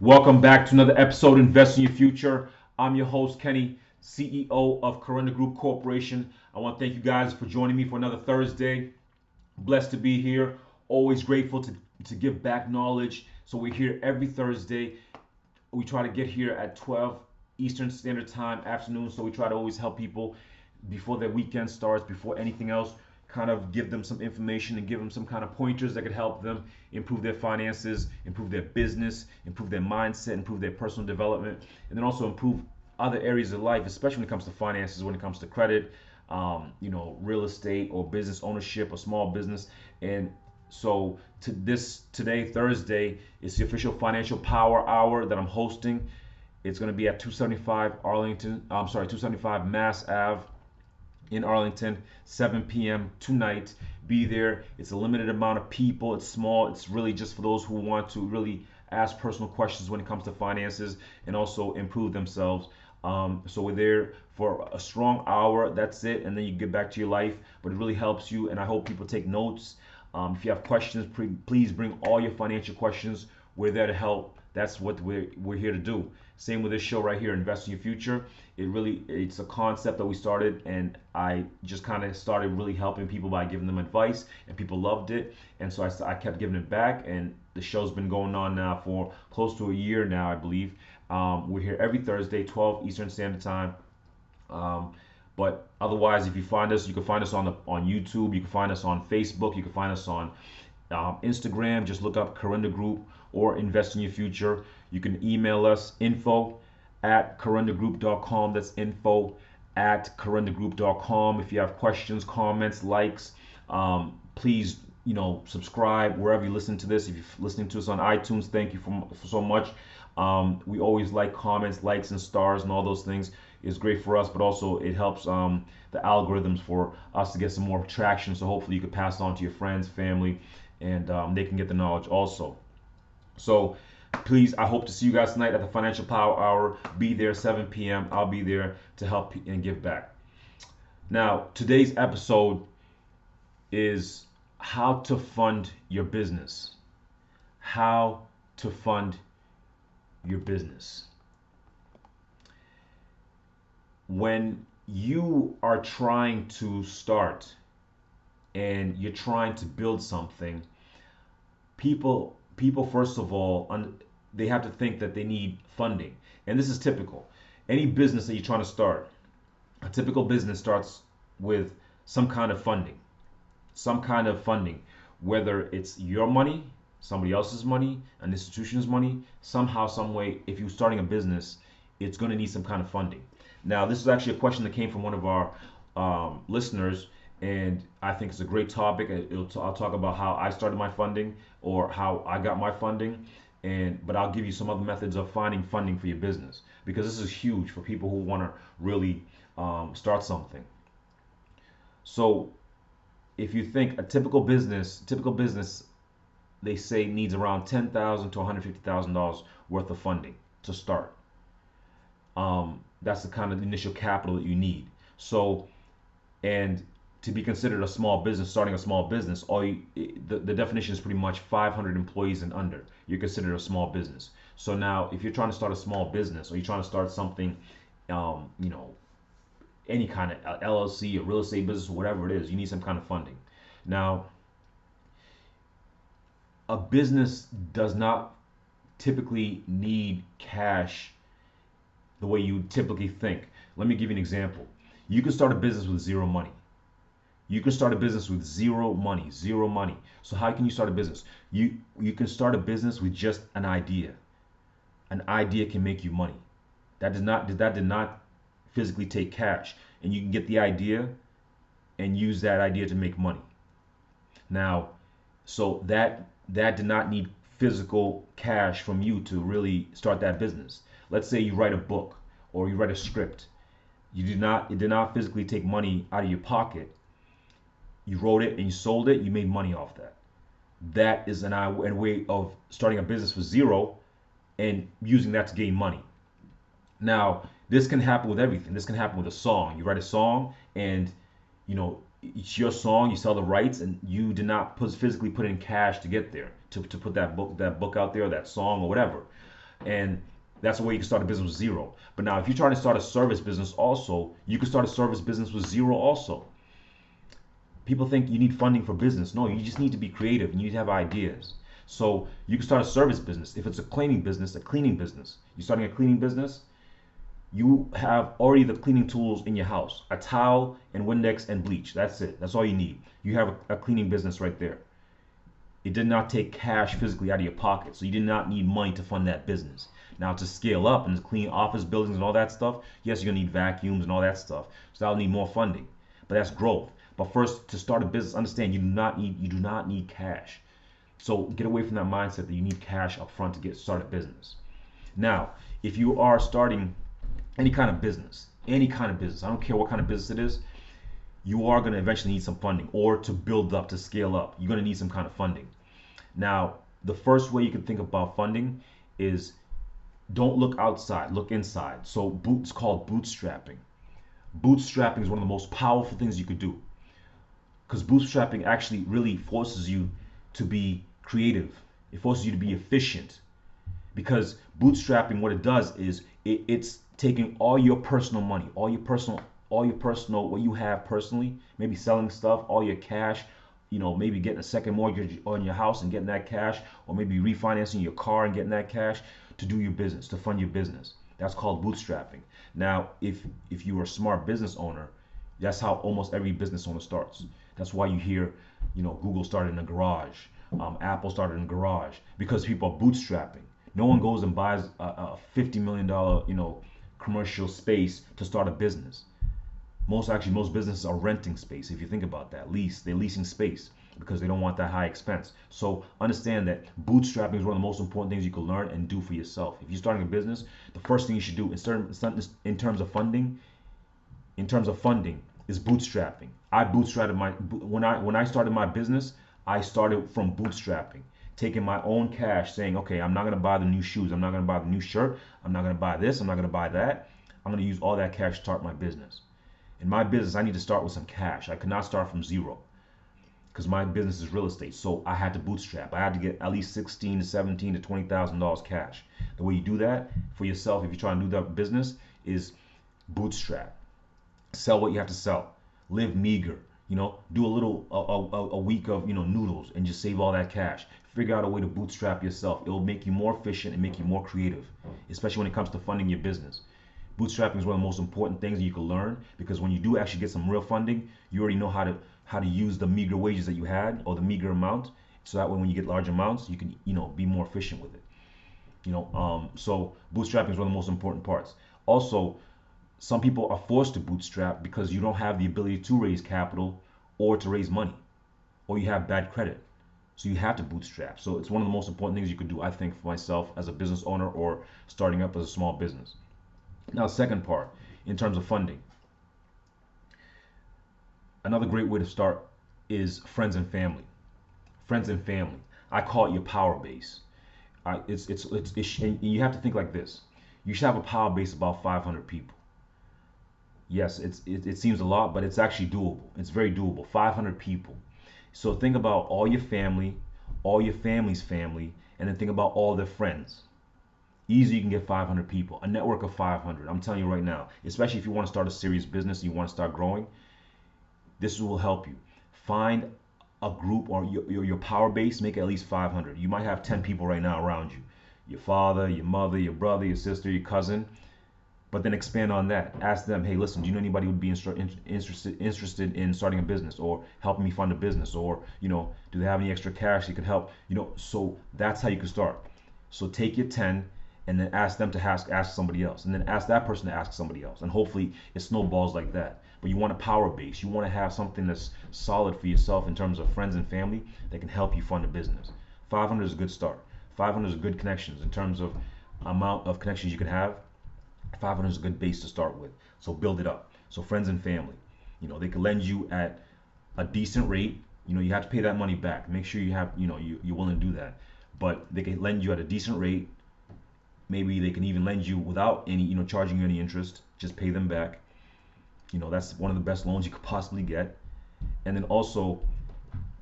Welcome back to another episode Invest in Your Future. I'm your host, Kenny, CEO of Corinda Group Corporation. I want to thank you guys for joining me for another Thursday. Blessed to be here. Always grateful to, to give back knowledge. So we're here every Thursday. We try to get here at 12 Eastern Standard Time afternoon. So we try to always help people before their weekend starts, before anything else kind of give them some information and give them some kind of pointers that could help them improve their finances, improve their business, improve their mindset, improve their personal development, and then also improve other areas of life, especially when it comes to finances, when it comes to credit, um, you know, real estate or business ownership or small business. And so to this today, Thursday, is the official financial power hour that I'm hosting. It's going to be at 275 Arlington, I'm sorry, 275 Mass Ave in Arlington, 7 p.m. tonight. Be there. It's a limited amount of people. It's small. It's really just for those who want to really ask personal questions when it comes to finances and also improve themselves. Um, so we're there for a strong hour. That's it, and then you get back to your life. But it really helps you, and I hope people take notes. Um, if you have questions, please bring all your financial questions. We're there to help. That's what we're, we're here to do. Same with this show right here, Invest in Your Future. It really, it's a concept that we started, and I just kind of started really helping people by giving them advice, and people loved it. And so I, I kept giving it back, and the show's been going on now for close to a year now, I believe. Um, we're here every Thursday, 12 Eastern Standard Time. Um, but otherwise, if you find us, you can find us on the on YouTube. You can find us on Facebook. You can find us on um, Instagram. Just look up Corinda Group or Invest in Your Future. You can email us info at corindagroup.com. That's info at corindagroup.com. If you have questions, comments, likes, um, please you know subscribe wherever you listen to this. If you're listening to us on iTunes, thank you for, for so much. Um, we always like comments, likes, and stars, and all those things. is great for us, but also it helps um, the algorithms for us to get some more traction. So hopefully you can pass on to your friends, family, and um, they can get the knowledge also. So please, I hope to see you guys tonight at the Financial Power Hour. Be there 7 p.m. I'll be there to help and give back. Now, today's episode is how to fund your business. How to fund your business. When you are trying to start and you're trying to build something, people people first of all un, they have to think that they need funding. And this is typical. Any business that you're trying to start a typical business starts with some kind of funding. Some kind of funding whether it's your money somebody else's money an institution's money somehow some way if you're starting a business it's going to need some kind of funding. Now this is actually a question that came from one of our um, listeners and I think it's a great topic. I'll talk about how I started my funding or how I got my funding, and but I'll give you some other methods of finding funding for your business because this is huge for people who want to really um, start something. So, if you think a typical business, typical business, they say needs around ten thousand to one hundred fifty thousand dollars worth of funding to start. Um, that's the kind of initial capital that you need. So, and to be considered a small business, starting a small business, all you, the, the definition is pretty much 500 employees and under. You're considered a small business. So now, if you're trying to start a small business or you're trying to start something, um, you know, any kind of LLC or real estate business, whatever it is, you need some kind of funding. Now, a business does not typically need cash the way you typically think. Let me give you an example. You can start a business with zero money you can start a business with zero money, zero money. So how can you start a business? You you can start a business with just an idea. An idea can make you money. That did not that did not physically take cash, and you can get the idea and use that idea to make money. Now, so that that did not need physical cash from you to really start that business. Let's say you write a book or you write a script. You did not it did not physically take money out of your pocket you wrote it and you sold it, you made money off that. That is an, a way of starting a business for zero and using that to gain money. Now, this can happen with everything. This can happen with a song. You write a song and you know it's your song. You sell the rights, and you did not put, physically put in cash to get there to, to put that book that book out there, that song or whatever. And that's the way you can start a business with zero. But now, if you're trying to start a service business also, you can start a service business with zero also. People think you need funding for business. No, you just need to be creative and you need to have ideas. So you can start a service business. If it's a cleaning business, a cleaning business. You're starting a cleaning business, you have already the cleaning tools in your house a towel and Windex and bleach. That's it. That's all you need. You have a, a, cleaning business right there. It did not take cash physically out of your pocket, so you did not need money to fund that business. Now, to scale up and clean office buildings and all that stuff, yes, you're gonna need vacuums and all that stuff. So that'll need more funding, but that's growth. But first, to start a business, understand you do not need you do not need cash. So get away from that mindset that you need cash up front to get started business. Now, if you are starting any kind of business, any kind of business, I don't care what kind of business it is, you are going to eventually need some funding or to build up, to scale up. You're going to need some kind of funding. Now, the first way you can think about funding is don't look outside, look inside. So, boots called bootstrapping. Bootstrapping is one of the most powerful things you could do because bootstrapping actually really forces you to be creative. It forces you to be efficient because bootstrapping, what it does is it, it's taking all your personal money, all your personal, all your personal, what you have personally, maybe selling stuff, all your cash, you know, maybe getting a second mortgage on your house and getting that cash, or maybe refinancing your car and getting that cash to do your business, to fund your business. That's called bootstrapping. Now, if if you're a smart business owner, that's how almost every business owner starts. That's why you hear, you know, Google started in a garage, um, Apple started in a garage because people are bootstrapping. No one goes and buys a, a fifty million dollar, you know, commercial space to start a business. Most actually, most businesses are renting space. If you think about that, lease they're leasing space because they don't want that high expense. So understand that bootstrapping is one of the most important things you can learn and do for yourself. If you're starting a business, the first thing you should do in, in terms of funding, in terms of funding, is bootstrapping. I bootstrapped my when I when I started my business, I started from bootstrapping taking my own cash, saying, okay, I'm not going to buy the new shoes. I'm not going to buy the new shirt. I'm not going to buy this. I'm not going to buy that. I'm going to use all that cash to start my business. In my business, I need to start with some cash. I could not start from zero because my business is real estate. So I had to bootstrap. I had to get at least 16 to 17 to 20 thousand dollars cash. The way you do that for yourself, if you're trying to do that business, is bootstrap. Sell what you have to sell. Live meager. You know, do a little a, a, a week of you know noodles and just save all that cash figure out a way to bootstrap yourself. It will make you more efficient and make you more creative, especially when it comes to funding your business. Bootstrapping is one of the most important things you can learn because when you do actually get some real funding, you already know how to how to use the meager wages that you had or the meager amount, so that way when you get large amounts, you can you know be more efficient with it. You know, um, so bootstrapping is one of the most important parts. Also, some people are forced to bootstrap because you don't have the ability to raise capital or to raise money, or you have bad credit so you have to bootstrap. So it's one of the most important things you could do, I think, for myself as a business owner or starting up as a small business. Now, second part, in terms of funding, another great way to start is friends and family. Friends and family. I call it your power base. It's, it's, it's, it's, you have to think like this. You should have a power base of about 500 people. Yes, it's, it, it seems a lot, but it's actually doable. It's very doable. 500 people so think about all your family, all your family's family, and then think about all their friends. Easy, you can get 500 people, a network of 500. I'm telling you right now, especially if you want to start a serious business and you want to start growing, this will help you. Find a group or your, your, your power base, make at least 500. You might have 10 people right now around you your father, your mother, your brother, your sister, your cousin but then expand on that. Ask them, hey, listen, do you know anybody who would be interested interested in starting a business or helping me fund a business, or you know, do they have any extra cash that could help? You know, so that's how you can start. So take your ten and then ask them to ask ask somebody else, and then ask that person to ask somebody else, and hopefully it snowballs like that. But you want a power base. You want to have something that's solid for yourself in terms of friends and family that can help you fund a business. 500 is a good start. 500 is good connections in terms of amount of connections you can have 500 is a good base to start with. So build it up. So friends and family, you know, they can lend you at a decent rate. You know, you have to pay that money back. Make sure you have, you know, you, you're willing to do that. But they can lend you at a decent rate. Maybe they can even lend you without any, you know, charging you any interest. Just pay them back. You know, that's one of the best loans you could possibly get. And then also,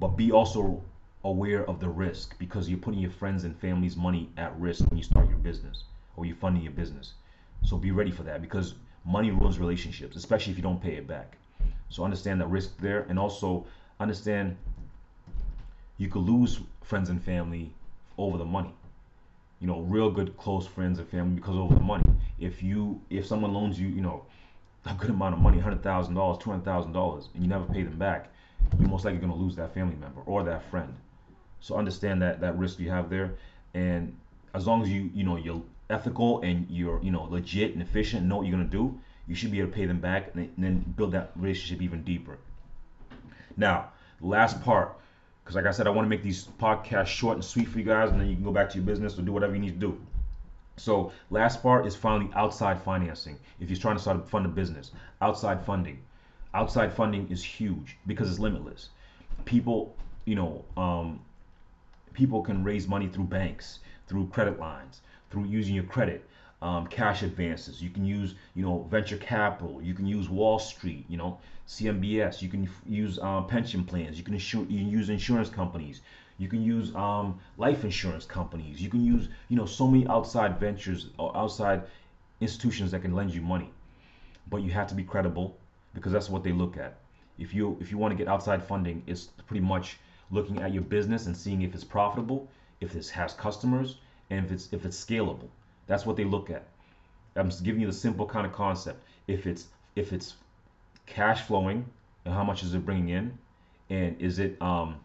but be also aware of the risk because you're putting your friends and family's money at risk when you start your business or you're funding your business. So be ready for that because money ruins relationships, especially if you don't pay it back. So understand the risk there and also understand you could lose friends and family over the money. You know, real good close friends and family because over the money. If you if someone loans you, you know, a good amount of money, hundred thousand dollars, two hundred thousand dollars, and you never pay them back, you're most likely gonna lose that family member or that friend. So understand that that risk you have there, and as long as you you know you're ethical and you're you know legit and efficient, and know what you're gonna do, you should be able to pay them back and then build that relationship even deeper. Now, last part, because like I said, I want to make these podcasts short and sweet for you guys, and then you can go back to your business or do whatever you need to do. So, last part is finally outside financing. If you're trying to start a fund a business, outside funding. Outside funding is huge because it's limitless. People, you know, um, people can raise money through banks, through credit lines, through using your credit, um, cash advances. You can use, you know, venture capital. You can use Wall Street. You know, CMBS. You can use um, pension plans. You can, insure, you can use insurance companies. You can use um, life insurance companies. You can use, you know, so many outside ventures or outside institutions that can lend you money. But you have to be credible because that's what they look at. If you if you want to get outside funding, it's pretty much looking at your business and seeing if it's profitable, if it has customers, and if it's if it's scalable. That's what they look at. I'm just giving you the simple kind of concept. If it's if it's cash flowing and how much is it bringing in, and is it um,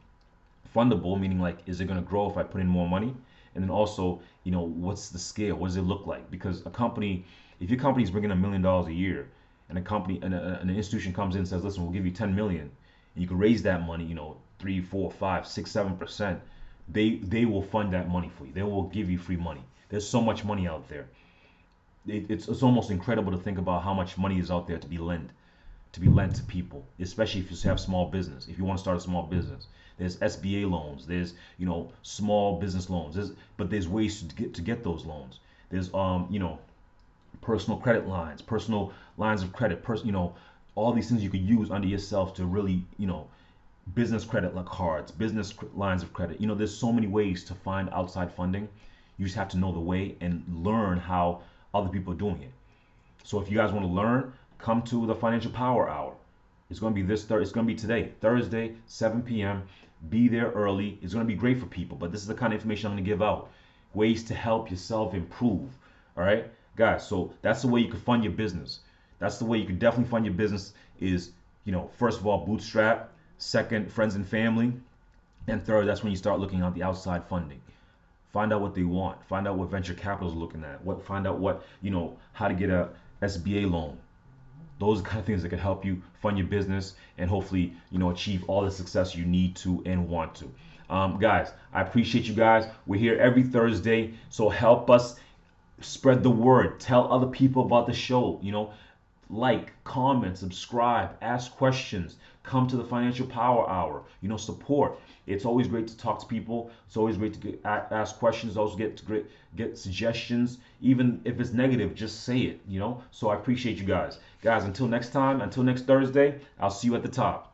fundable, meaning like is it going to grow if I put in more money, and then also you know what's the scale, what does it look like? Because a company, if your company is bringing a million dollars a year, and a company and a, an institution comes in and says, listen, we'll give you 10 million, and you can raise that money, you know, three, four, five, six, seven percent. They they will fund that money for you. They will give you free money there's so much money out there. It, it's, it's almost incredible to think about how much money is out there to be lent, to be lent to people, especially if you have small business. If you want to start a small business, there's SBA loans. There's you know small business loans. There's, but there's ways to get to get those loans. There's um you know personal credit lines, personal lines of credit, pers- you know all these things you could use under yourself to really you know business credit like cards, business lines of credit. You know, there's so many ways to find outside funding. You just have to know the way and learn how other people are doing it. So if you guys want to learn, come to the Financial Power Hour. It's going to be this Thursday. It's going to be today, Thursday, 7 p.m. Be there early. It's going to be great for people, but this is the kind of information I'm going to give out. Ways to help yourself improve. All right, guys. So that's the way you can fund your business. That's the way you can definitely fund your business. Is you know, first of all, bootstrap. Second, friends and family. And third, that's when you start looking at the outside funding. Find out what they want. Find out what venture capital is looking at. What find out what you know how to get a sba loan. Those kind of things that can help you fund your business and hopefully you know achieve all the success you need to and want to. Um, guys i appreciate you guys. We're here every thursday. So help us spread the word. Tell other people about the show. You know like comment subscribe ask questions come to the financial power hour you know support it's always great to talk to people. It's always great to get, ask questions. Also get to get suggestions, even if it's negative. Just say it, you know. So I appreciate you guys, guys. Until next time, until next Thursday, I'll see you at the top.